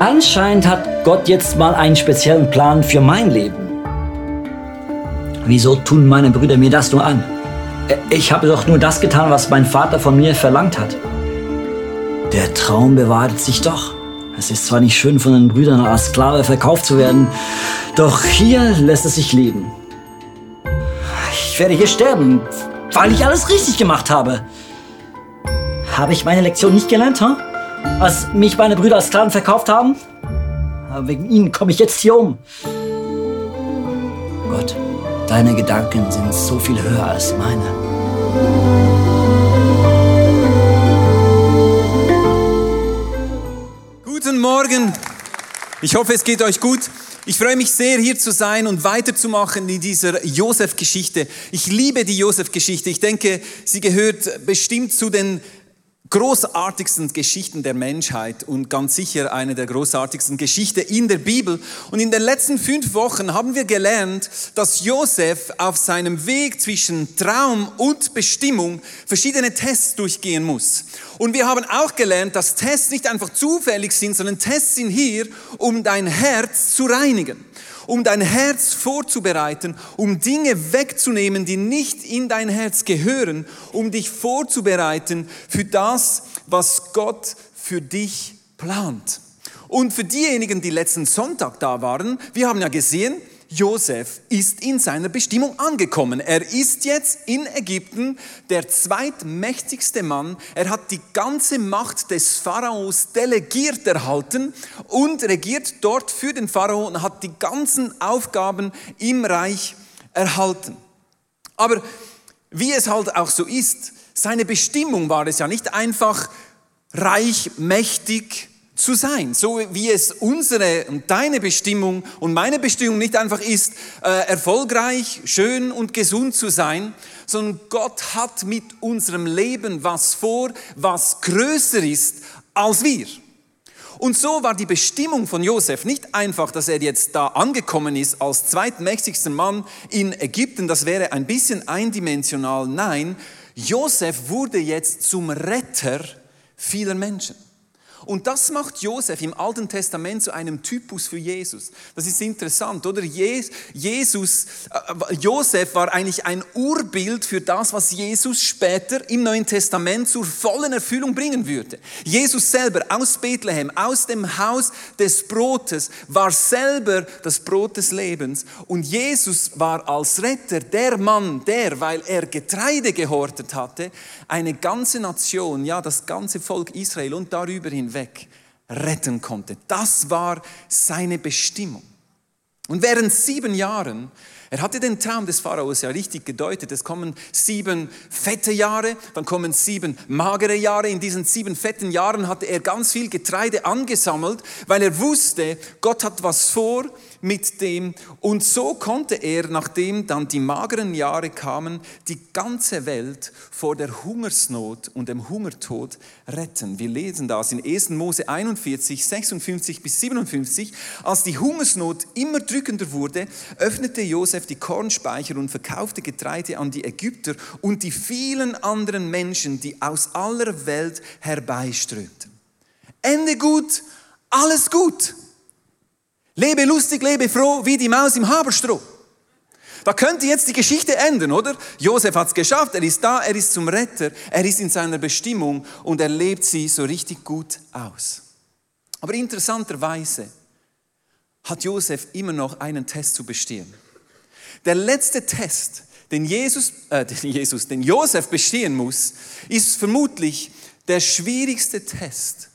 Anscheinend hat Gott jetzt mal einen speziellen Plan für mein Leben. Wieso tun meine Brüder mir das nur an? Ich habe doch nur das getan, was mein Vater von mir verlangt hat. Der Traum bewahrte sich doch. Es ist zwar nicht schön, von den Brüdern als Sklave verkauft zu werden, doch hier lässt es sich leben. Ich werde hier sterben, weil ich alles richtig gemacht habe. Habe ich meine Lektion nicht gelernt, huh? Als mich meine Brüder als Sklaven verkauft haben? Wegen ihnen komme ich jetzt hier um. Gott, deine Gedanken sind so viel höher als meine. Guten Morgen. Ich hoffe, es geht euch gut. Ich freue mich sehr, hier zu sein und weiterzumachen in dieser Josef-Geschichte. Ich liebe die Josef-Geschichte. Ich denke, sie gehört bestimmt zu den großartigsten Geschichten der Menschheit und ganz sicher eine der großartigsten Geschichten in der Bibel. Und in den letzten fünf Wochen haben wir gelernt, dass Josef auf seinem Weg zwischen Traum und Bestimmung verschiedene Tests durchgehen muss. Und wir haben auch gelernt, dass Tests nicht einfach zufällig sind, sondern Tests sind hier, um dein Herz zu reinigen um dein Herz vorzubereiten, um Dinge wegzunehmen, die nicht in dein Herz gehören, um dich vorzubereiten für das, was Gott für dich plant. Und für diejenigen, die letzten Sonntag da waren, wir haben ja gesehen, Josef ist in seiner Bestimmung angekommen. Er ist jetzt in Ägypten der zweitmächtigste Mann. Er hat die ganze Macht des Pharaos delegiert erhalten und regiert dort für den Pharao und hat die ganzen Aufgaben im Reich erhalten. Aber wie es halt auch so ist, seine Bestimmung war es ja nicht einfach reich, mächtig, zu sein, so wie es unsere und deine Bestimmung und meine Bestimmung nicht einfach ist, äh, erfolgreich, schön und gesund zu sein, sondern Gott hat mit unserem Leben was vor, was größer ist als wir. Und so war die Bestimmung von Josef nicht einfach, dass er jetzt da angekommen ist als zweitmächtigster Mann in Ägypten, das wäre ein bisschen eindimensional. Nein, Josef wurde jetzt zum Retter vieler Menschen. Und das macht Josef im Alten Testament zu einem Typus für Jesus. Das ist interessant, oder? Jesus, äh, Josef war eigentlich ein Urbild für das, was Jesus später im Neuen Testament zur vollen Erfüllung bringen würde. Jesus selber aus Bethlehem, aus dem Haus des Brotes, war selber das Brot des Lebens. Und Jesus war als Retter der Mann, der, weil er Getreide gehortet hatte, eine ganze Nation, ja, das ganze Volk Israel und darüber hin hinweg retten konnte. Das war seine Bestimmung. Und während sieben Jahren er hatte den Traum des Pharaos ja richtig gedeutet. Es kommen sieben fette Jahre, dann kommen sieben magere Jahre. In diesen sieben fetten Jahren hatte er ganz viel Getreide angesammelt, weil er wusste, Gott hat was vor mit dem. Und so konnte er, nachdem dann die mageren Jahre kamen, die ganze Welt vor der Hungersnot und dem Hungertod retten. Wir lesen das in 1. Mose 41, 56 bis 57. Als die Hungersnot immer drückender wurde, öffnete Josef die Kornspeicher und verkaufte Getreide an die Ägypter und die vielen anderen Menschen, die aus aller Welt herbeiströmten. Ende gut, alles gut. Lebe lustig, lebe froh, wie die Maus im Haberstroh. Da könnte jetzt die Geschichte enden, oder? Josef hat es geschafft, er ist da, er ist zum Retter, er ist in seiner Bestimmung und er lebt sie so richtig gut aus. Aber interessanterweise hat Josef immer noch einen Test zu bestehen. Der letzte Test, den Jesus, äh, den Jesus, den Josef bestehen muss, ist vermutlich der schwierigste Test,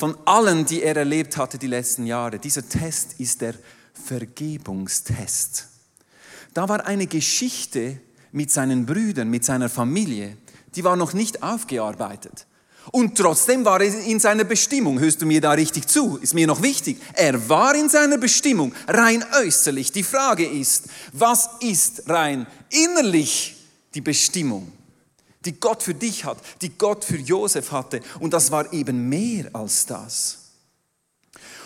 von allen, die er erlebt hatte die letzten Jahre. Dieser Test ist der Vergebungstest. Da war eine Geschichte mit seinen Brüdern, mit seiner Familie, die war noch nicht aufgearbeitet. Und trotzdem war er in seiner Bestimmung. Hörst du mir da richtig zu? Ist mir noch wichtig. Er war in seiner Bestimmung, rein äußerlich. Die Frage ist, was ist rein innerlich die Bestimmung? Die Gott für dich hat, die Gott für Josef hatte. Und das war eben mehr als das.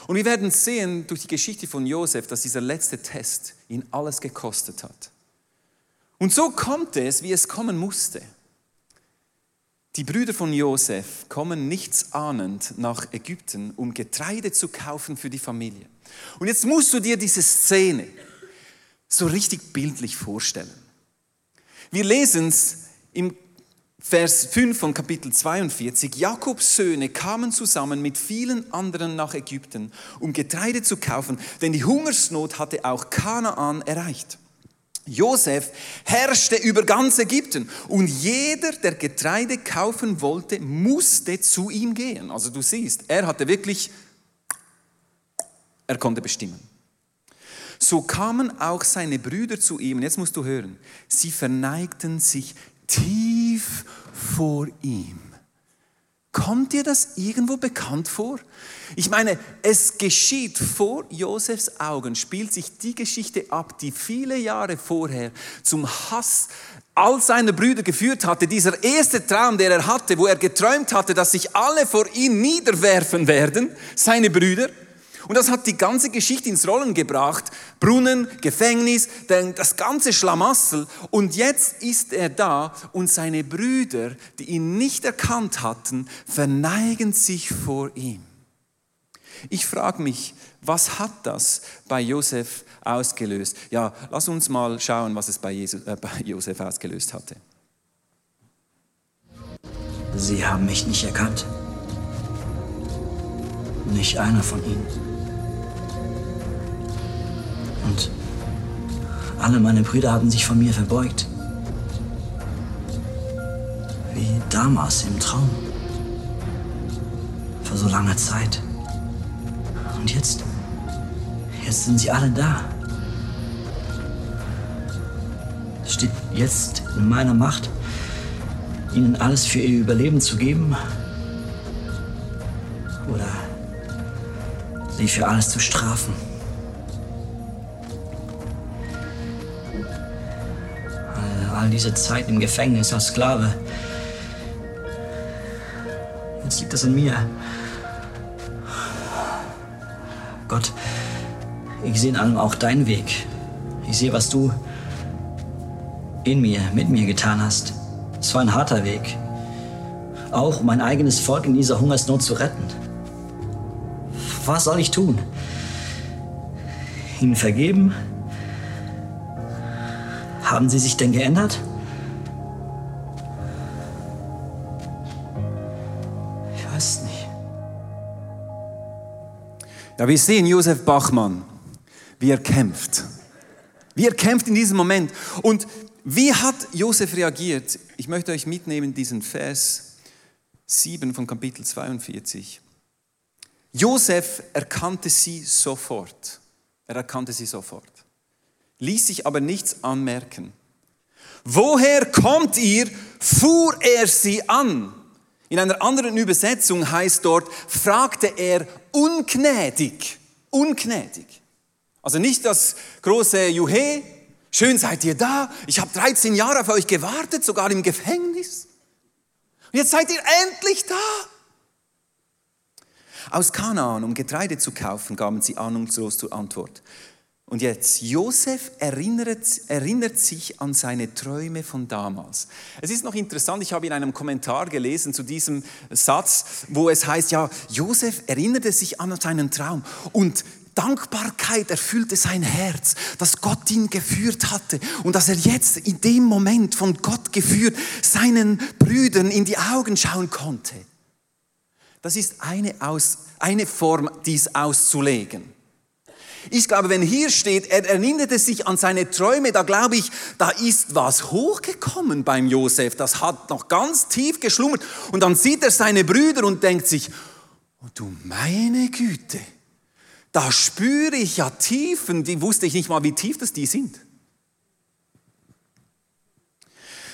Und wir werden sehen durch die Geschichte von Josef, dass dieser letzte Test ihn alles gekostet hat. Und so kommt es, wie es kommen musste. Die Brüder von Josef kommen nichts ahnend nach Ägypten, um Getreide zu kaufen für die Familie. Und jetzt musst du dir diese Szene so richtig bildlich vorstellen. Wir lesen es im Vers 5 von Kapitel 42. Jakobs Söhne kamen zusammen mit vielen anderen nach Ägypten, um Getreide zu kaufen, denn die Hungersnot hatte auch Kanaan erreicht. Josef herrschte über ganz Ägypten und jeder, der Getreide kaufen wollte, musste zu ihm gehen. Also du siehst, er hatte wirklich, er konnte bestimmen. So kamen auch seine Brüder zu ihm, jetzt musst du hören, sie verneigten sich tief vor ihm. Kommt dir das irgendwo bekannt vor? Ich meine, es geschieht vor Josefs Augen, spielt sich die Geschichte ab, die viele Jahre vorher zum Hass all seiner Brüder geführt hatte. Dieser erste Traum, der er hatte, wo er geträumt hatte, dass sich alle vor ihm niederwerfen werden, seine Brüder. Und das hat die ganze Geschichte ins Rollen gebracht. Brunnen, Gefängnis, das ganze Schlamassel. Und jetzt ist er da und seine Brüder, die ihn nicht erkannt hatten, verneigen sich vor ihm. Ich frage mich, was hat das bei Josef ausgelöst? Ja, lass uns mal schauen, was es bei, Jesus, äh, bei Josef ausgelöst hatte. Sie haben mich nicht erkannt. Nicht einer von ihnen. Und alle meine Brüder haben sich von mir verbeugt. Wie damals im Traum. Vor so langer Zeit. Und jetzt, jetzt sind sie alle da. Es steht jetzt in meiner Macht, ihnen alles für ihr Überleben zu geben oder sie für alles zu strafen. All diese Zeit im Gefängnis als Sklave. Jetzt liegt das in mir. Gott, ich sehe in allem auch deinen Weg. Ich sehe, was du in mir, mit mir getan hast. Es war ein harter Weg. Auch um mein eigenes Volk in dieser Hungersnot zu retten. Was soll ich tun? Ihnen vergeben? Haben Sie sich denn geändert? Ich weiß nicht. Ja, wir sehen Josef Bachmann, wie er kämpft. Wie er kämpft in diesem Moment. Und wie hat Josef reagiert? Ich möchte euch mitnehmen diesen Vers 7 von Kapitel 42. Josef erkannte sie sofort. Er erkannte sie sofort ließ sich aber nichts anmerken. Woher kommt ihr? fuhr er sie an. In einer anderen Übersetzung heißt dort, fragte er ungnädig. Ungnädig. Also nicht das große Juhe, schön seid ihr da, ich habe 13 Jahre auf euch gewartet, sogar im Gefängnis. Und jetzt seid ihr endlich da. Aus Kanaan, um Getreide zu kaufen, gaben sie ahnungslos zur Antwort. Und jetzt, Josef erinnert, erinnert, sich an seine Träume von damals. Es ist noch interessant, ich habe in einem Kommentar gelesen zu diesem Satz, wo es heißt, ja, Josef erinnerte sich an seinen Traum und Dankbarkeit erfüllte sein Herz, dass Gott ihn geführt hatte und dass er jetzt in dem Moment von Gott geführt seinen Brüdern in die Augen schauen konnte. Das ist eine, Aus, eine Form, dies auszulegen. Ich glaube, wenn hier steht, er erinnerte sich an seine Träume, da glaube ich, da ist was hochgekommen beim Josef. Das hat noch ganz tief geschlummert. Und dann sieht er seine Brüder und denkt sich, oh du meine Güte, da spüre ich ja Tiefen, die wusste ich nicht mal, wie tief das die sind.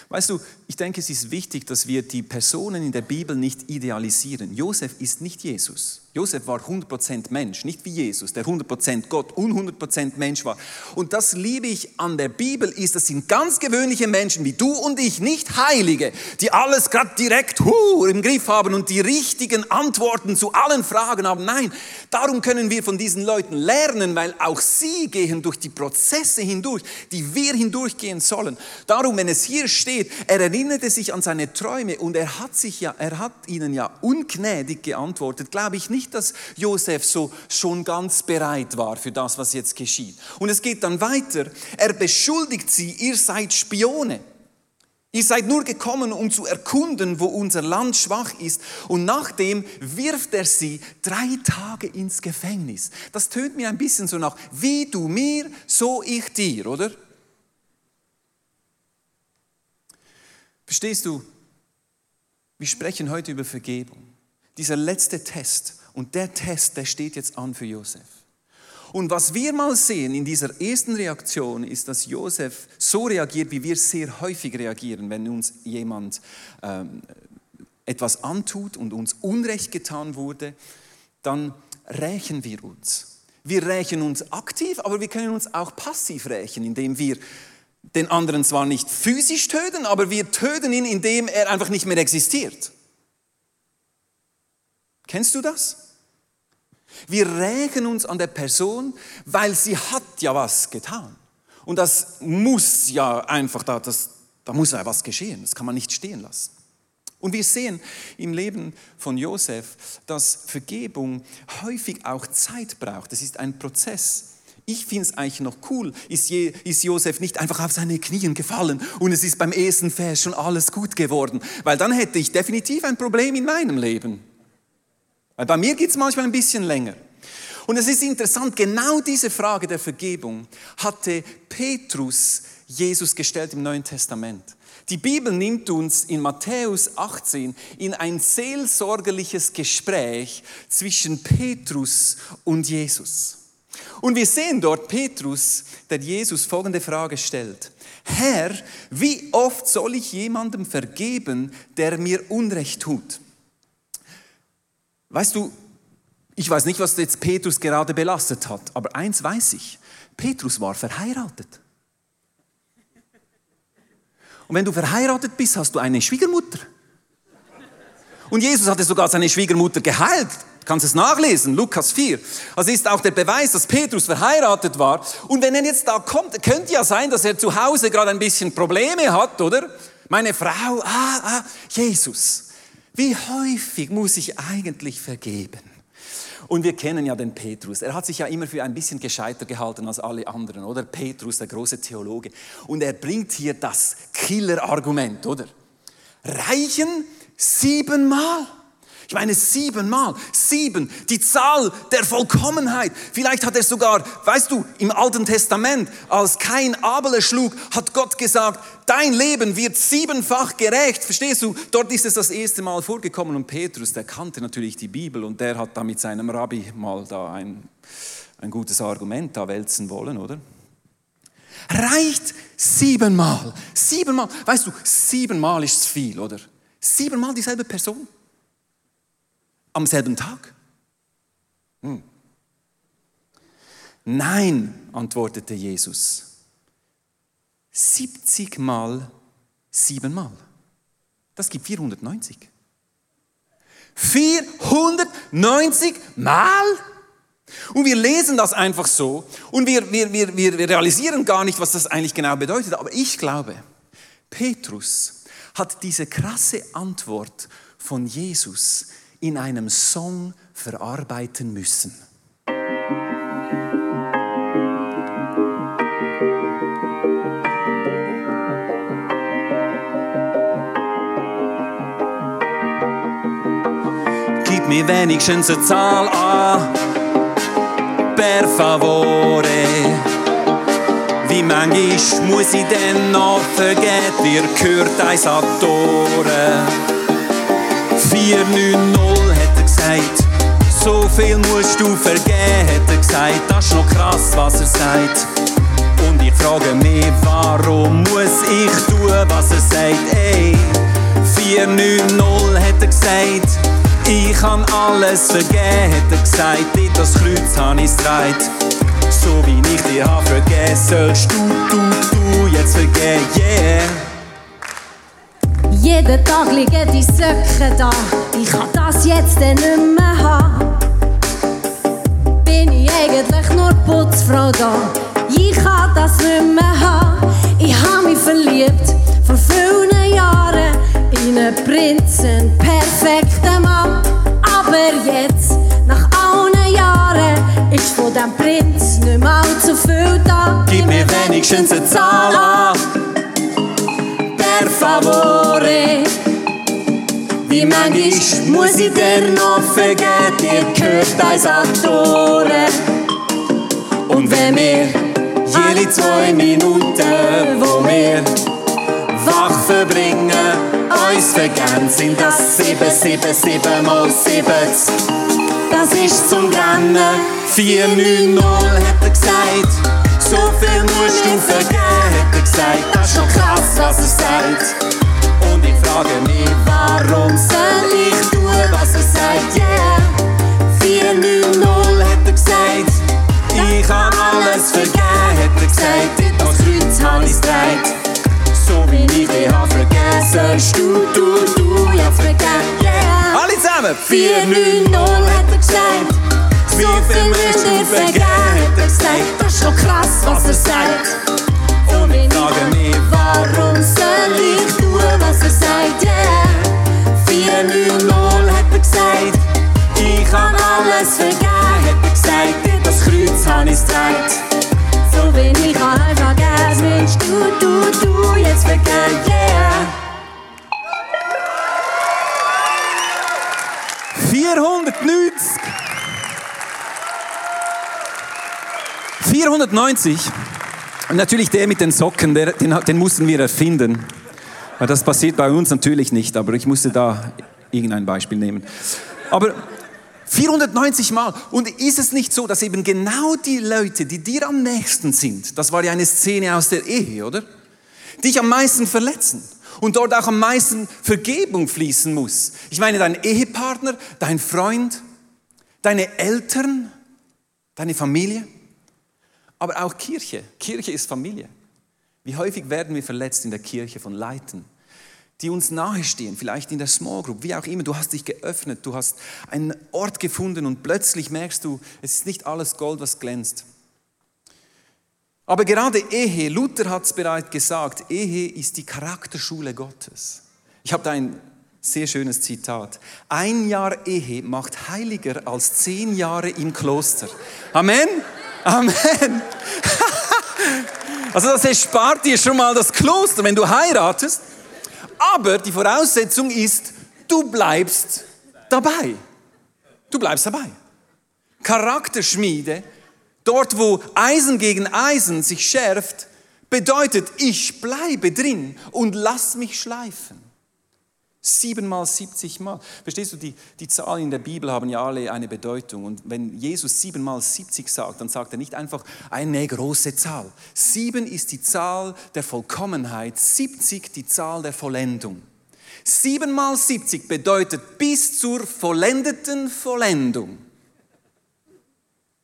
Weißt du, ich denke, es ist wichtig, dass wir die Personen in der Bibel nicht idealisieren. Josef ist nicht Jesus. Josef war 100% Mensch, nicht wie Jesus, der 100% Gott und 100% Mensch war. Und das liebe ich an der Bibel, ist, das sind ganz gewöhnliche Menschen wie du und ich, nicht Heilige, die alles gerade direkt hu, im Griff haben und die richtigen Antworten zu allen Fragen haben. Nein, darum können wir von diesen Leuten lernen, weil auch sie gehen durch die Prozesse hindurch, die wir hindurchgehen sollen. Darum, wenn es hier steht, er erinnerte sich an seine Träume und er hat, sich ja, er hat ihnen ja ungnädig geantwortet. Glaube ich nicht, dass Josef so schon ganz bereit war für das, was jetzt geschieht. Und es geht dann weiter. Er beschuldigt sie, ihr seid Spione. Ihr seid nur gekommen, um zu erkunden, wo unser Land schwach ist. Und nachdem wirft er sie drei Tage ins Gefängnis. Das tönt mir ein bisschen so nach, wie du mir, so ich dir, oder? Verstehst du? Wir sprechen heute über Vergebung. Dieser letzte Test. Und der Test, der steht jetzt an für Josef. Und was wir mal sehen in dieser ersten Reaktion ist, dass Josef so reagiert, wie wir sehr häufig reagieren, wenn uns jemand ähm, etwas antut und uns Unrecht getan wurde, dann rächen wir uns. Wir rächen uns aktiv, aber wir können uns auch passiv rächen, indem wir den anderen zwar nicht physisch töten, aber wir töten ihn, indem er einfach nicht mehr existiert. Kennst du das? Wir rächen uns an der Person, weil sie hat ja was getan. Und das muss ja einfach, da, das, da muss ja was geschehen. Das kann man nicht stehen lassen. Und wir sehen im Leben von Josef, dass Vergebung häufig auch Zeit braucht. Es ist ein Prozess. Ich finde es eigentlich noch cool, ist, Je, ist Josef nicht einfach auf seine Knien gefallen und es ist beim ersten Vers schon alles gut geworden, weil dann hätte ich definitiv ein Problem in meinem Leben. Weil bei mir geht es manchmal ein bisschen länger. Und es ist interessant, genau diese Frage der Vergebung hatte Petrus Jesus gestellt im Neuen Testament. Die Bibel nimmt uns in Matthäus 18 in ein seelsorgerliches Gespräch zwischen Petrus und Jesus. Und wir sehen dort Petrus, der Jesus folgende Frage stellt. Herr, wie oft soll ich jemandem vergeben, der mir Unrecht tut? Weißt du, ich weiß nicht, was jetzt Petrus gerade belastet hat, aber eins weiß ich, Petrus war verheiratet. Und wenn du verheiratet bist, hast du eine Schwiegermutter. Und Jesus hatte sogar seine Schwiegermutter geheilt. Kannst es nachlesen, Lukas 4. Also ist auch der Beweis, dass Petrus verheiratet war. Und wenn er jetzt da kommt, könnte ja sein, dass er zu Hause gerade ein bisschen Probleme hat, oder? Meine Frau, ah, ah, Jesus. Wie häufig muss ich eigentlich vergeben? Und wir kennen ja den Petrus. Er hat sich ja immer für ein bisschen gescheiter gehalten als alle anderen, oder? Petrus, der große Theologe. Und er bringt hier das Killer-Argument, oder? Reichen siebenmal. Ich meine, siebenmal, sieben, die Zahl der Vollkommenheit. Vielleicht hat er sogar, weißt du, im Alten Testament, als kein Abel erschlug, hat Gott gesagt, dein Leben wird siebenfach gerecht. Verstehst du? Dort ist es das erste Mal vorgekommen und Petrus, der kannte natürlich die Bibel und der hat da mit seinem Rabbi mal da ein, ein gutes Argument da wälzen wollen, oder? Reicht siebenmal. Siebenmal. Weißt du, siebenmal ist viel, oder? Siebenmal dieselbe Person am selben Tag? Hm. Nein, antwortete Jesus. 70 mal 7 mal. Das gibt 490. 490 Mal? Und wir lesen das einfach so und wir, wir, wir, wir realisieren gar nicht, was das eigentlich genau bedeutet. Aber ich glaube, Petrus hat diese krasse Antwort von Jesus in einem Song verarbeiten müssen. Gib mir wenigstens eine Zahl an, per favore. Wie manchmal muss ich denn noch vergeben, dir gehört ein Satore. 490 hat er gesagt. So viel musst du vergeben, hat er gesagt. Das ist noch krass, was er sagt. Und ich frage mich, warum muss ich tun, was er sagt? Ey, 490 hat er gesagt. Ich kann alles vergeben, hat er gesagt. In das Kreuz habe ich es So wie ich dir habe vergeben, sollst du, du, du jetzt vergeben, yeah. Jeden Tag liegen die Söcke da, ich kann das jetzt nicht mehr haben. Bin ich eigentlich nur Putzfrau da, ich kann das nicht mehr haben. Ich habe mich verliebt, vor vielen Jahren in einen Prinzen, perfekten Mann. Aber jetzt, nach allen Jahren, ist von dem Prinz nicht mehr allzu viel da. Gib mir wenigstens eine Zahl an. Per favore. Wie manchmal muss ich dir noch vergeben, dir gehört eins an die. Und wenn wir jede zwei Minuten, wo wir wach verbringen, uns vergeben, sind das sieben, sieben, sieben mal siebzig. Das ist zum Rennen. 490 hat er gesagt. So viel musst du vergeben, hat er gesagt. Das ist schon krass, was er sagt. Und ich frage mich, warum soll ich tun, was er sagt? Yeah. 490 hat er gesagt. Ich kann alles vergeben, hat er gesagt. Das Kreuz habe ich gedreht. So wie ich dich hab vergessen, du, du, du, ja vergessen, yeah. Alle zusammen! 490 hat er gesagt. So viel müsst ihr vergeben, hat er gesagt. Das ist schon krass, was er sagt. Und ich frage mich, Warum soll ich tun, was er sagt? Yeah. 490 hat er gesagt. Ich kann alles vergeben, hat er gesagt. Das Kreuz habe ich gedreht. So wenig kann einfach Gas, Mensch, du, du, du, jetzt vergehen, yeah. 490. 490. Und natürlich der mit den Socken, der, den, den mussten wir erfinden. Weil Das passiert bei uns natürlich nicht, aber ich musste da irgendein Beispiel nehmen. Aber 490 Mal. Und ist es nicht so, dass eben genau die Leute, die dir am nächsten sind, das war ja eine Szene aus der Ehe, oder? Dich am meisten verletzen und dort auch am meisten Vergebung fließen muss. Ich meine, dein Ehepartner, dein Freund, deine Eltern, deine Familie, aber auch Kirche. Kirche ist Familie. Wie häufig werden wir verletzt in der Kirche von Leuten, die uns nahestehen, vielleicht in der Small Group, wie auch immer. Du hast dich geöffnet, du hast einen Ort gefunden und plötzlich merkst du, es ist nicht alles Gold, was glänzt. Aber gerade Ehe, Luther hat es bereits gesagt, Ehe ist die Charakterschule Gottes. Ich habe da ein sehr schönes Zitat. Ein Jahr Ehe macht heiliger als zehn Jahre im Kloster. Amen. Amen. Also das erspart dir schon mal das Kloster, wenn du heiratest. Aber die Voraussetzung ist, du bleibst dabei. Du bleibst dabei. Charakterschmiede, dort wo Eisen gegen Eisen sich schärft, bedeutet, ich bleibe drin und lass mich schleifen. Siebenmal, siebzigmal. Verstehst du, die, die Zahlen in der Bibel haben ja alle eine Bedeutung. Und wenn Jesus siebenmal siebzig sagt, dann sagt er nicht einfach eine große Zahl. Sieben ist die Zahl der Vollkommenheit, siebzig die Zahl der Vollendung. Siebenmal siebzig bedeutet bis zur vollendeten Vollendung.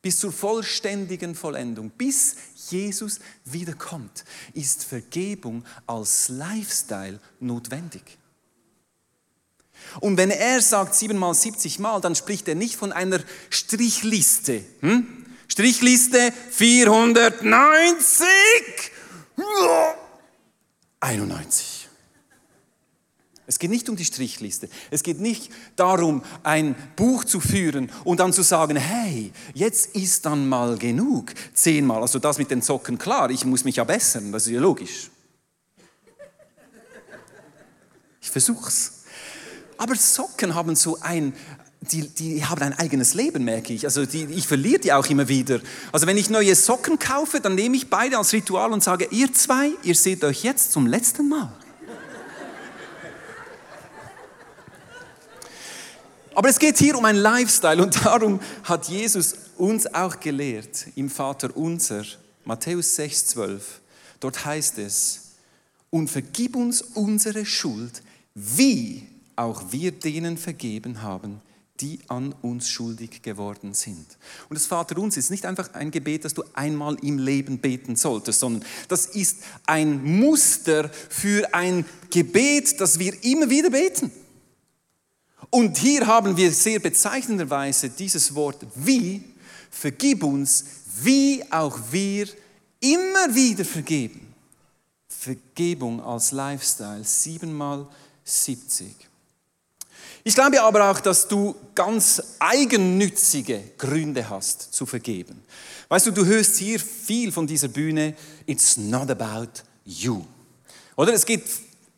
Bis zur vollständigen Vollendung, bis Jesus wiederkommt, ist Vergebung als Lifestyle notwendig. Und wenn er sagt siebenmal, siebzig Mal, dann spricht er nicht von einer Strichliste. Hm? Strichliste 490, 91. Es geht nicht um die Strichliste. Es geht nicht darum, ein Buch zu führen und dann zu sagen, hey, jetzt ist dann mal genug. Zehnmal, also das mit den Socken, klar, ich muss mich ja bessern, das ist ja logisch. Ich versuch's. Aber Socken haben so ein, die, die haben ein eigenes Leben, merke ich. Also die, ich verliere die auch immer wieder. Also wenn ich neue Socken kaufe, dann nehme ich beide als Ritual und sage, ihr zwei, ihr seht euch jetzt zum letzten Mal. Aber es geht hier um einen Lifestyle und darum hat Jesus uns auch gelehrt im Vater unser, Matthäus 6, 12. Dort heißt es, und vergib uns unsere Schuld, wie auch wir denen vergeben haben, die an uns schuldig geworden sind. Und das Vater uns ist nicht einfach ein Gebet, das du einmal im Leben beten solltest, sondern das ist ein Muster für ein Gebet, das wir immer wieder beten. Und hier haben wir sehr bezeichnenderweise dieses Wort wie, vergib uns, wie auch wir immer wieder vergeben. Vergebung als Lifestyle, siebenmal 70. Ich glaube aber auch, dass du ganz eigennützige Gründe hast zu vergeben. Weißt du, du hörst hier viel von dieser Bühne, it's not about you. Oder es geht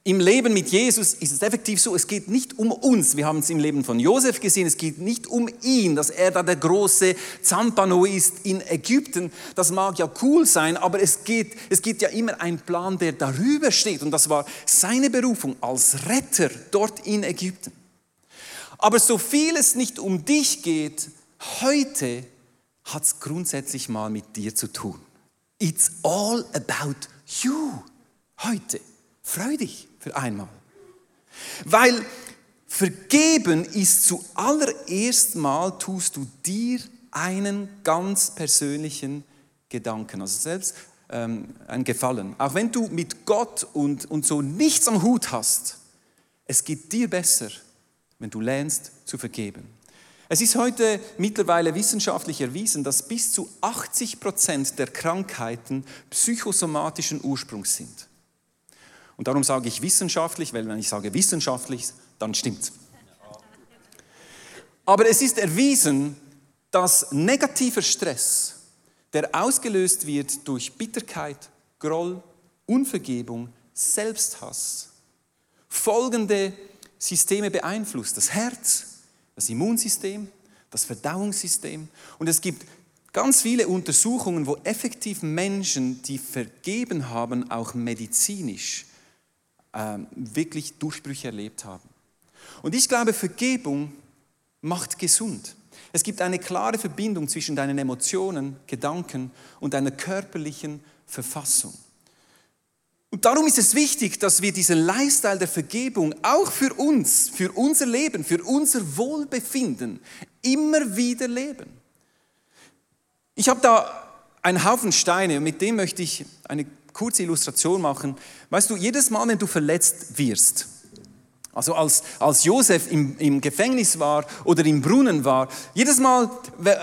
im Leben mit Jesus ist es effektiv so, es geht nicht um uns. Wir haben es im Leben von Josef gesehen, es geht nicht um ihn, dass er da der große Zampano ist in Ägypten. Das mag ja cool sein, aber es geht, es gibt ja immer einen Plan, der darüber steht. Und das war seine Berufung als Retter dort in Ägypten. Aber so viel es nicht um dich geht, heute hat es grundsätzlich mal mit dir zu tun. It's all about you. Heute. Freu dich für einmal. Weil vergeben ist zuallererst mal, tust du dir einen ganz persönlichen Gedanken, also selbst ähm, ein Gefallen. Auch wenn du mit Gott und, und so nichts am Hut hast, es geht dir besser, wenn du lernst zu vergeben. Es ist heute mittlerweile wissenschaftlich erwiesen, dass bis zu 80 Prozent der Krankheiten psychosomatischen Ursprungs sind. Und darum sage ich wissenschaftlich, weil wenn ich sage wissenschaftlich, dann stimmt's. Aber es ist erwiesen, dass negativer Stress, der ausgelöst wird durch Bitterkeit, Groll, Unvergebung, Selbsthass, folgende Systeme beeinflusst. Das Herz, das Immunsystem, das Verdauungssystem. Und es gibt ganz viele Untersuchungen, wo effektiv Menschen, die vergeben haben, auch medizinisch ähm, wirklich Durchbrüche erlebt haben. Und ich glaube, Vergebung macht gesund. Es gibt eine klare Verbindung zwischen deinen Emotionen, Gedanken und deiner körperlichen Verfassung. Und darum ist es wichtig, dass wir diesen Lifestyle der Vergebung auch für uns, für unser Leben, für unser Wohlbefinden immer wieder leben. Ich habe da einen Haufen Steine und mit dem möchte ich eine kurze Illustration machen. Weißt du, jedes Mal, wenn du verletzt wirst, also als, als Josef im, im Gefängnis war oder im Brunnen war, jedes Mal äh,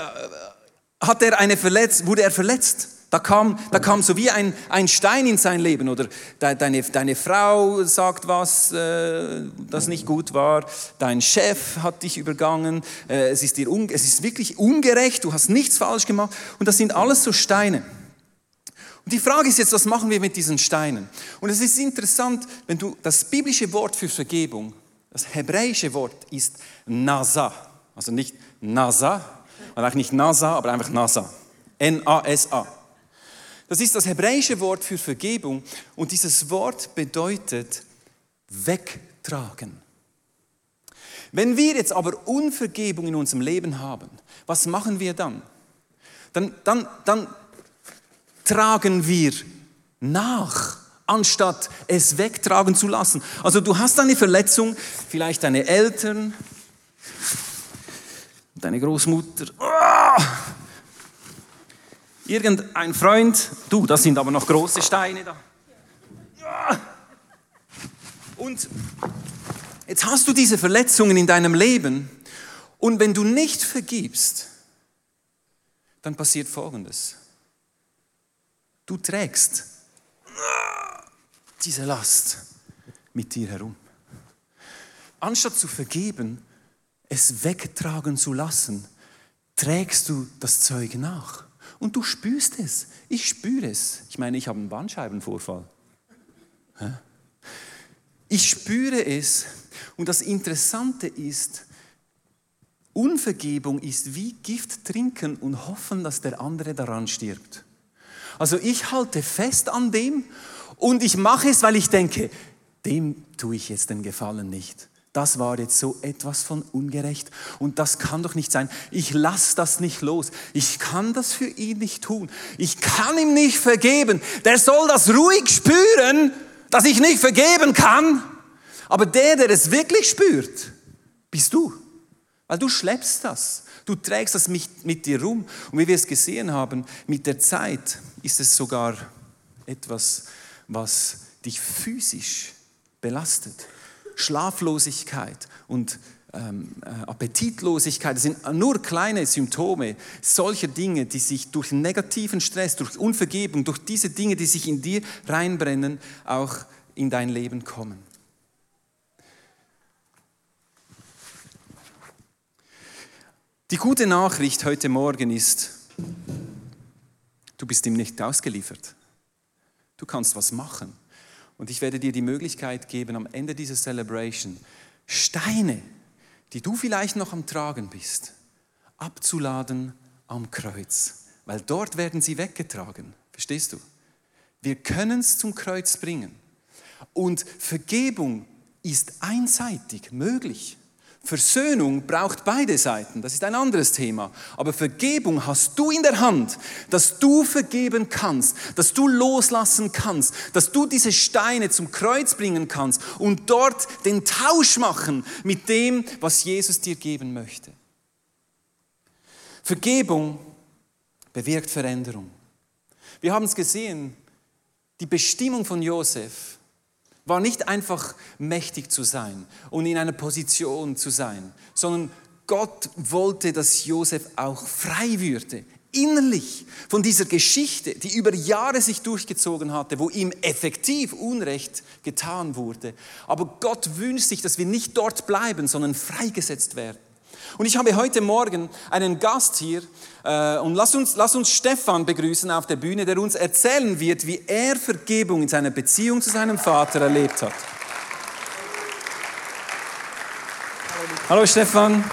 hat er eine verletzt, wurde er verletzt. Da kam, da kam so wie ein, ein Stein in sein Leben oder deine, deine Frau sagt was, äh, das nicht gut war, dein Chef hat dich übergangen, äh, es, ist dir un, es ist wirklich ungerecht, du hast nichts falsch gemacht und das sind alles so Steine. Und die Frage ist jetzt, was machen wir mit diesen Steinen? Und es ist interessant, wenn du das biblische Wort für Vergebung, das hebräische Wort ist Nasa. Also nicht Nasa, und auch nicht Nasa, aber einfach Nasa. N-A-S-A. Das ist das hebräische Wort für Vergebung und dieses Wort bedeutet wegtragen. Wenn wir jetzt aber Unvergebung in unserem Leben haben, was machen wir dann? Dann, dann, dann tragen wir nach, anstatt es wegtragen zu lassen. Also du hast eine Verletzung, vielleicht deine Eltern, deine Großmutter, oh! Irgendein Freund, du, das sind aber noch große Steine da. Und jetzt hast du diese Verletzungen in deinem Leben und wenn du nicht vergibst, dann passiert Folgendes. Du trägst diese Last mit dir herum. Anstatt zu vergeben, es wegtragen zu lassen, trägst du das Zeug nach. Und du spürst es. Ich spüre es. Ich meine, ich habe einen Bandscheibenvorfall. Ich spüre es. Und das Interessante ist, Unvergebung ist wie Gift trinken und hoffen, dass der andere daran stirbt. Also ich halte fest an dem und ich mache es, weil ich denke, dem tue ich jetzt den Gefallen nicht. Das war jetzt so etwas von ungerecht und das kann doch nicht sein. Ich lasse das nicht los. Ich kann das für ihn nicht tun. Ich kann ihm nicht vergeben. Der soll das ruhig spüren, dass ich nicht vergeben kann. Aber der, der es wirklich spürt, bist du. Weil du schleppst das. Du trägst das mit, mit dir rum. Und wie wir es gesehen haben, mit der Zeit ist es sogar etwas, was dich physisch belastet. Schlaflosigkeit und ähm, äh, Appetitlosigkeit, das sind nur kleine Symptome solcher Dinge, die sich durch negativen Stress, durch Unvergebung, durch diese Dinge, die sich in dir reinbrennen, auch in dein Leben kommen. Die gute Nachricht heute Morgen ist, du bist ihm nicht ausgeliefert. Du kannst was machen. Und ich werde dir die Möglichkeit geben, am Ende dieser Celebration Steine, die du vielleicht noch am Tragen bist, abzuladen am Kreuz. Weil dort werden sie weggetragen. Verstehst du? Wir können es zum Kreuz bringen. Und Vergebung ist einseitig möglich. Versöhnung braucht beide Seiten, das ist ein anderes Thema. Aber Vergebung hast du in der Hand, dass du vergeben kannst, dass du loslassen kannst, dass du diese Steine zum Kreuz bringen kannst und dort den Tausch machen mit dem, was Jesus dir geben möchte. Vergebung bewirkt Veränderung. Wir haben es gesehen, die Bestimmung von Josef war nicht einfach mächtig zu sein und in einer Position zu sein, sondern Gott wollte, dass Josef auch frei würde, innerlich von dieser Geschichte, die über Jahre sich durchgezogen hatte, wo ihm effektiv Unrecht getan wurde. Aber Gott wünscht sich, dass wir nicht dort bleiben, sondern freigesetzt werden. Und ich habe heute Morgen einen Gast hier äh, und lass uns, lass uns Stefan begrüßen auf der Bühne, der uns erzählen wird, wie er Vergebung in seiner Beziehung zu seinem Vater erlebt hat. Hallo Stefan.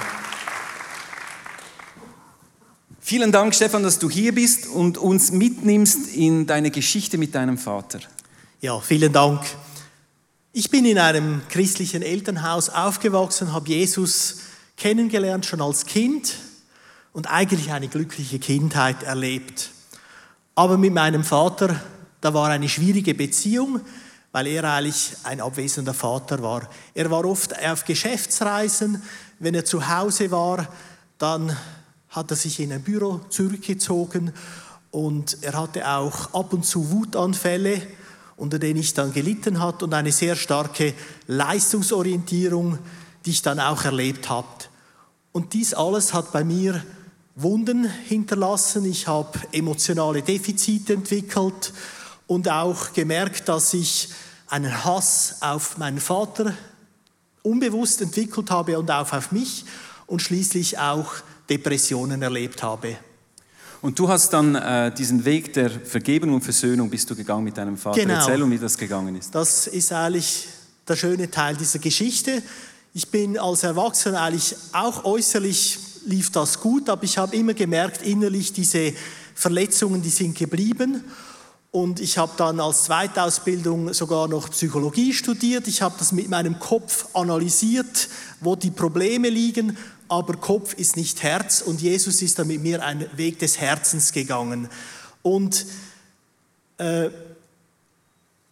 Vielen Dank, Stefan, dass du hier bist und uns mitnimmst in deine Geschichte mit deinem Vater. Ja, vielen Dank. Ich bin in einem christlichen Elternhaus aufgewachsen, habe Jesus kennengelernt schon als Kind und eigentlich eine glückliche Kindheit erlebt. Aber mit meinem Vater, da war eine schwierige Beziehung, weil er eigentlich ein abwesender Vater war. Er war oft auf Geschäftsreisen. Wenn er zu Hause war, dann hat er sich in ein Büro zurückgezogen und er hatte auch ab und zu Wutanfälle, unter denen ich dann gelitten hat und eine sehr starke Leistungsorientierung, die ich dann auch erlebt habe. Und dies alles hat bei mir Wunden hinterlassen. Ich habe emotionale Defizite entwickelt und auch gemerkt, dass ich einen Hass auf meinen Vater unbewusst entwickelt habe und auch auf mich und schließlich auch Depressionen erlebt habe. Und du hast dann äh, diesen Weg der Vergebung und Versöhnung bist du gegangen mit deinem Vater. Genau. Erzähl, um wie das gegangen ist. Das ist eigentlich der schöne Teil dieser Geschichte. Ich bin als Erwachsener eigentlich auch äußerlich lief das gut, aber ich habe immer gemerkt, innerlich diese Verletzungen, die sind geblieben. Und ich habe dann als Zweitausbildung sogar noch Psychologie studiert. Ich habe das mit meinem Kopf analysiert, wo die Probleme liegen. Aber Kopf ist nicht Herz und Jesus ist dann mit mir einen Weg des Herzens gegangen. Und äh,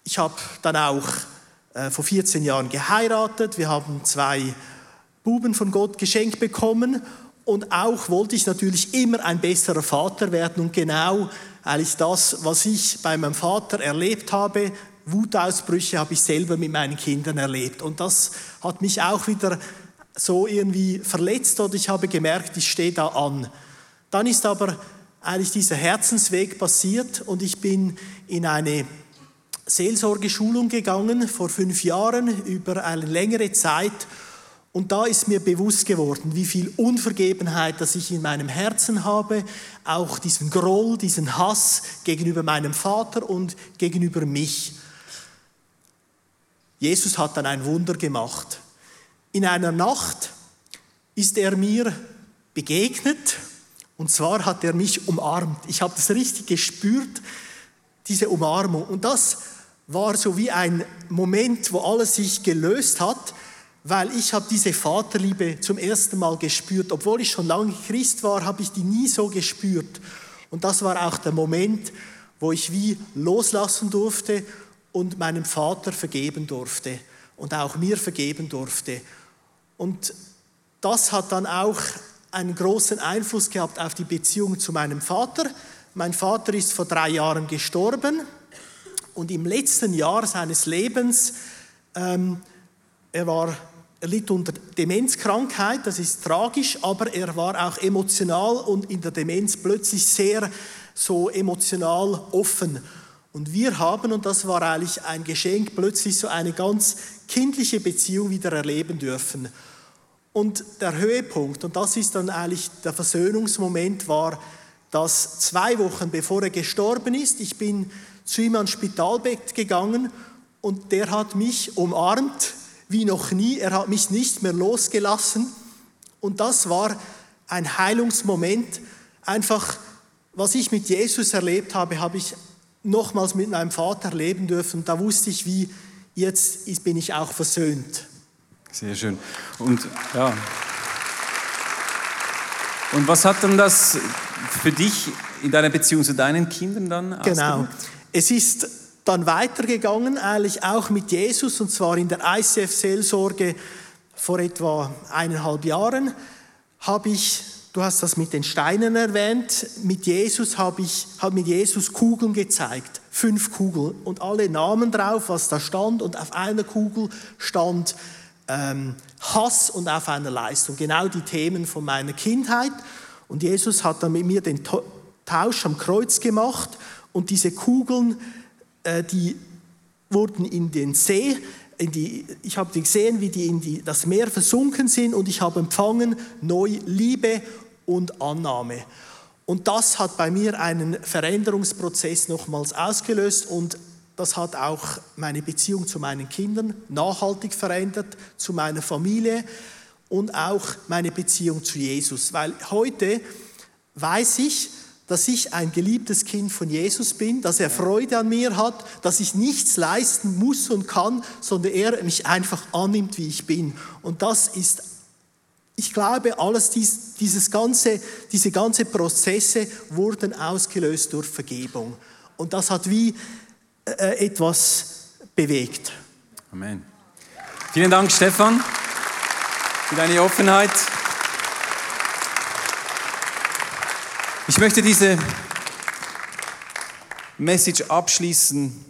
ich habe dann auch vor 14 Jahren geheiratet. Wir haben zwei Buben von Gott geschenkt bekommen. Und auch wollte ich natürlich immer ein besserer Vater werden. Und genau eigentlich das, was ich bei meinem Vater erlebt habe, Wutausbrüche habe ich selber mit meinen Kindern erlebt. Und das hat mich auch wieder so irgendwie verletzt oder ich habe gemerkt, ich stehe da an. Dann ist aber eigentlich dieser Herzensweg passiert und ich bin in eine Seelsorgeschulung gegangen vor fünf Jahren über eine längere Zeit und da ist mir bewusst geworden, wie viel Unvergebenheit, das ich in meinem Herzen habe, auch diesen Groll, diesen Hass gegenüber meinem Vater und gegenüber mich. Jesus hat dann ein Wunder gemacht. In einer Nacht ist er mir begegnet und zwar hat er mich umarmt. Ich habe das richtig gespürt, diese Umarmung. Und das war so wie ein Moment, wo alles sich gelöst hat, weil ich habe diese Vaterliebe zum ersten Mal gespürt. Obwohl ich schon lange Christ war, habe ich die nie so gespürt. Und das war auch der Moment, wo ich wie loslassen durfte und meinem Vater vergeben durfte und auch mir vergeben durfte. Und das hat dann auch einen großen Einfluss gehabt auf die Beziehung zu meinem Vater. Mein Vater ist vor drei Jahren gestorben und im letzten Jahr seines Lebens, ähm, er war er litt unter Demenzkrankheit, das ist tragisch, aber er war auch emotional und in der Demenz plötzlich sehr so emotional offen. Und wir haben, und das war eigentlich ein Geschenk, plötzlich so eine ganz kindliche Beziehung wieder erleben dürfen. Und der Höhepunkt, und das ist dann eigentlich der Versöhnungsmoment, war, dass zwei Wochen bevor er gestorben ist, ich bin zu ihm ans Spitalbett gegangen und der hat mich umarmt wie noch nie. Er hat mich nicht mehr losgelassen. Und das war ein Heilungsmoment. Einfach, was ich mit Jesus erlebt habe, habe ich nochmals mit meinem Vater erleben dürfen. Da wusste ich, wie jetzt bin ich auch versöhnt. Sehr schön. Und ja. Und was hat dann das für dich in deiner Beziehung zu deinen Kindern dann Genau. Es ist dann weitergegangen, eigentlich auch mit Jesus, und zwar in der ICF-Seelsorge vor etwa eineinhalb Jahren, habe ich, du hast das mit den Steinen erwähnt, mit Jesus habe ich habe mit Jesus Kugeln gezeigt, fünf Kugeln und alle Namen drauf, was da stand, und auf einer Kugel stand ähm, Hass und auf einer Leistung, genau die Themen von meiner Kindheit. Und Jesus hat dann mit mir den Tausch am Kreuz gemacht und diese Kugeln äh, die wurden in den See, in die, ich habe gesehen, wie die in die, das Meer versunken sind und ich habe empfangen neu Liebe und Annahme. Und das hat bei mir einen Veränderungsprozess nochmals ausgelöst und das hat auch meine Beziehung zu meinen Kindern nachhaltig verändert, zu meiner Familie und auch meine Beziehung zu Jesus. Weil heute weiß ich, dass ich ein geliebtes Kind von Jesus bin, dass er Freude an mir hat, dass ich nichts leisten muss und kann, sondern er mich einfach annimmt, wie ich bin. Und das ist, ich glaube, alles dies, dieses ganze, diese ganze Prozesse wurden ausgelöst durch Vergebung. Und das hat wie äh, etwas bewegt. Amen. Vielen Dank, Stefan, für deine Offenheit. Ich möchte diese Message abschließen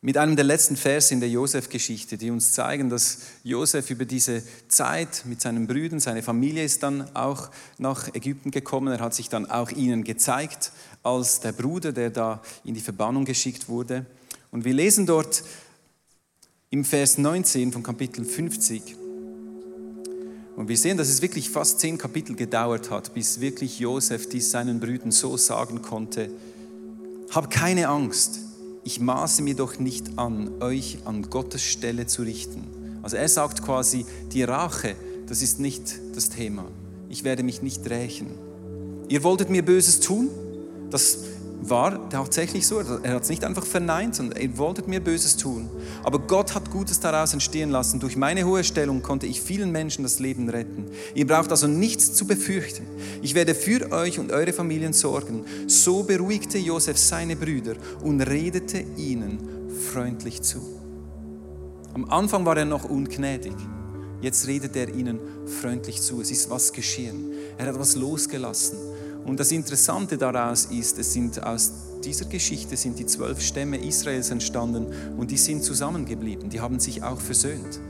mit einem der letzten Verse in der Josef-Geschichte, die uns zeigen, dass Josef über diese Zeit mit seinen Brüdern, seine Familie ist dann auch nach Ägypten gekommen. Er hat sich dann auch ihnen gezeigt als der Bruder, der da in die Verbannung geschickt wurde. Und wir lesen dort im Vers 19 von Kapitel 50. Und wir sehen, dass es wirklich fast zehn Kapitel gedauert hat, bis wirklich Josef dies seinen Brüdern so sagen konnte, hab keine Angst, ich maße mir doch nicht an, euch an Gottes Stelle zu richten. Also er sagt quasi, die Rache, das ist nicht das Thema. Ich werde mich nicht rächen. Ihr wolltet mir Böses tun, das war tatsächlich so. Er hat es nicht einfach verneint, sondern er wollte mir Böses tun. Aber Gott hat Gutes daraus entstehen lassen. Durch meine hohe Stellung konnte ich vielen Menschen das Leben retten. Ihr braucht also nichts zu befürchten. Ich werde für euch und eure Familien sorgen. So beruhigte Josef seine Brüder und redete ihnen freundlich zu. Am Anfang war er noch ungnädig. Jetzt redet er ihnen freundlich zu. Es ist was geschehen. Er hat was losgelassen. Und das Interessante daraus ist, es sind aus dieser Geschichte sind die zwölf Stämme Israels entstanden und die sind zusammengeblieben. Die haben sich auch versöhnt,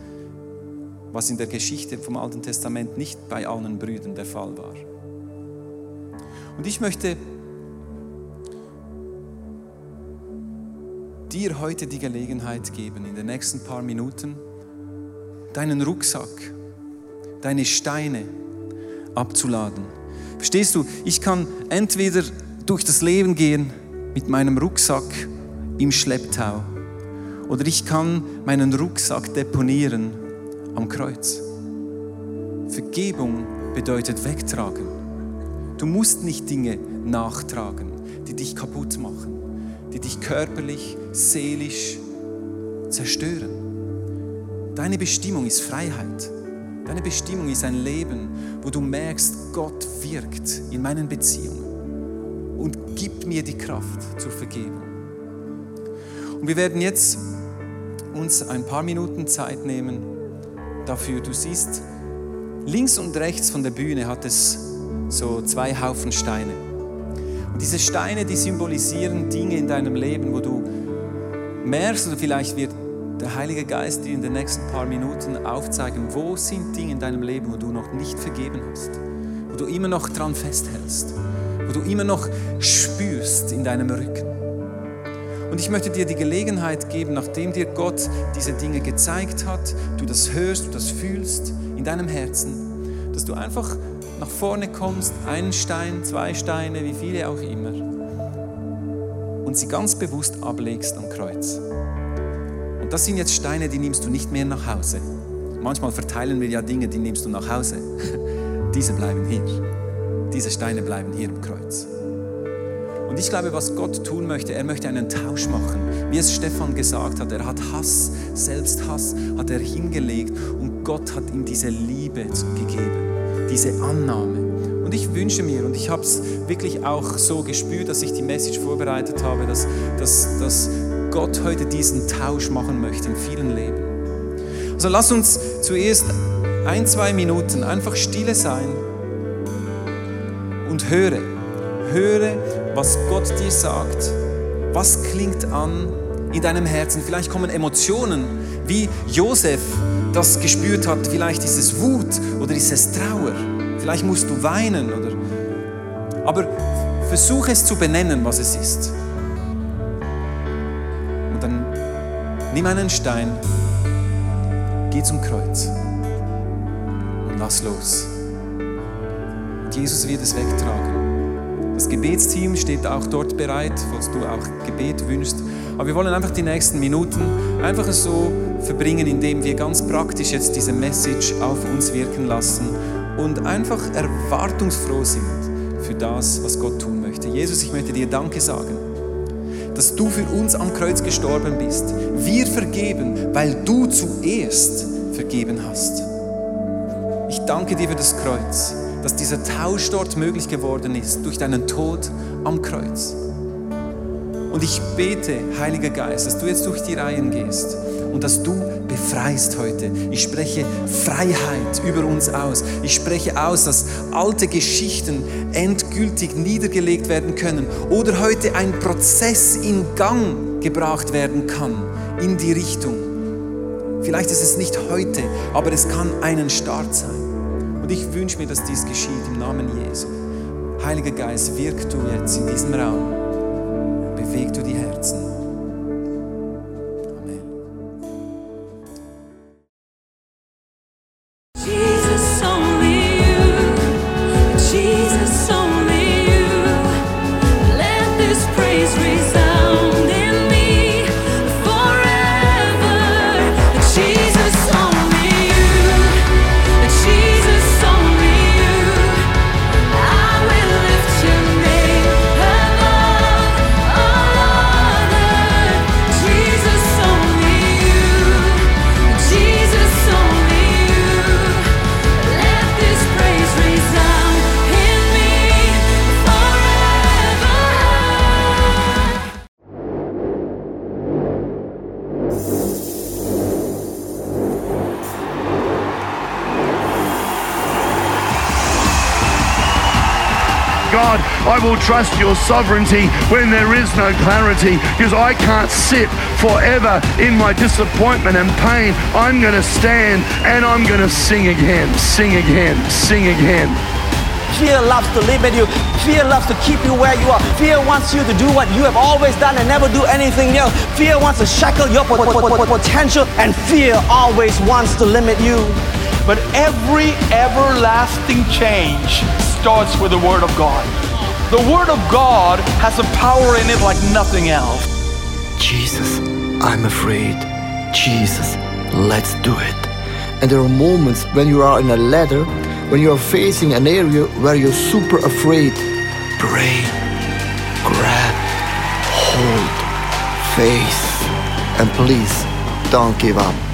was in der Geschichte vom Alten Testament nicht bei allen Brüdern der Fall war. Und ich möchte dir heute die Gelegenheit geben, in den nächsten paar Minuten deinen Rucksack, deine Steine abzuladen Verstehst du, ich kann entweder durch das Leben gehen mit meinem Rucksack im Schlepptau oder ich kann meinen Rucksack deponieren am Kreuz. Vergebung bedeutet wegtragen. Du musst nicht Dinge nachtragen, die dich kaputt machen, die dich körperlich, seelisch zerstören. Deine Bestimmung ist Freiheit. Deine Bestimmung ist ein Leben, wo du merkst, Gott wirkt in meinen Beziehungen und gibt mir die Kraft zur Vergebung. Und wir werden jetzt uns ein paar Minuten Zeit nehmen dafür. Du siehst, links und rechts von der Bühne hat es so zwei Haufen Steine. Und diese Steine, die symbolisieren Dinge in deinem Leben, wo du merkst oder vielleicht wird der Heilige Geist dir in den nächsten paar Minuten aufzeigen, wo sind Dinge in deinem Leben, wo du noch nicht vergeben hast, wo du immer noch dran festhältst, wo du immer noch spürst in deinem Rücken. Und ich möchte dir die Gelegenheit geben, nachdem dir Gott diese Dinge gezeigt hat, du das hörst, du das fühlst in deinem Herzen, dass du einfach nach vorne kommst, einen Stein, zwei Steine, wie viele auch immer, und sie ganz bewusst ablegst am Kreuz. Und das sind jetzt Steine, die nimmst du nicht mehr nach Hause. Manchmal verteilen wir ja Dinge, die nimmst du nach Hause. Diese bleiben hier. Diese Steine bleiben hier im Kreuz. Und ich glaube, was Gott tun möchte, er möchte einen Tausch machen. Wie es Stefan gesagt hat, er hat Hass, selbst Hass, hat er hingelegt und Gott hat ihm diese Liebe gegeben, diese Annahme. Und ich wünsche mir, und ich habe es wirklich auch so gespürt, dass ich die Message vorbereitet habe, dass, dass, dass Gott heute diesen Tausch machen möchte in vielen Leben. Also lass uns zuerst ein, zwei Minuten einfach stille sein und höre. Höre, was Gott dir sagt. Was klingt an in deinem Herzen? Vielleicht kommen Emotionen, wie Josef das gespürt hat. Vielleicht ist es Wut oder ist es Trauer. Vielleicht musst du weinen oder. Aber versuche es zu benennen, was es ist. Nimm einen Stein, geh zum Kreuz und lass los. Und Jesus wird es wegtragen. Das Gebetsteam steht auch dort bereit, falls du auch Gebet wünschst. Aber wir wollen einfach die nächsten Minuten einfach so verbringen, indem wir ganz praktisch jetzt diese Message auf uns wirken lassen und einfach erwartungsfroh sind für das, was Gott tun möchte. Jesus, ich möchte dir Danke sagen, dass du für uns am Kreuz gestorben bist. Wir vergeben, weil du zuerst vergeben hast. Ich danke dir für das Kreuz dass dieser Tausch dort möglich geworden ist durch deinen Tod am Kreuz. Und ich bete, Heiliger Geist, dass du jetzt durch die Reihen gehst und dass du befreist heute. Ich spreche Freiheit über uns aus. Ich spreche aus, dass alte Geschichten endgültig niedergelegt werden können oder heute ein Prozess in Gang gebracht werden kann in die Richtung. Vielleicht ist es nicht heute, aber es kann einen Start sein. Und ich wünsche mir, dass dies geschieht im Namen Jesu. Heiliger Geist, wirk du jetzt in diesem Raum. Beweg du die Herzen. God, I will trust your sovereignty when there is no clarity because I can't sit forever in my disappointment and pain. I'm going to stand and I'm going to sing again, sing again, sing again. Fear loves to limit you. Fear loves to keep you where you are. Fear wants you to do what you have always done and never do anything else. Fear wants to shackle your po- po- po- po- potential, and fear always wants to limit you. But every everlasting change starts with the Word of God. The Word of God has a power in it like nothing else. Jesus, I'm afraid. Jesus, let's do it. And there are moments when you are in a ladder, when you are facing an area where you're super afraid. Pray, grab, hold, face, and please don't give up.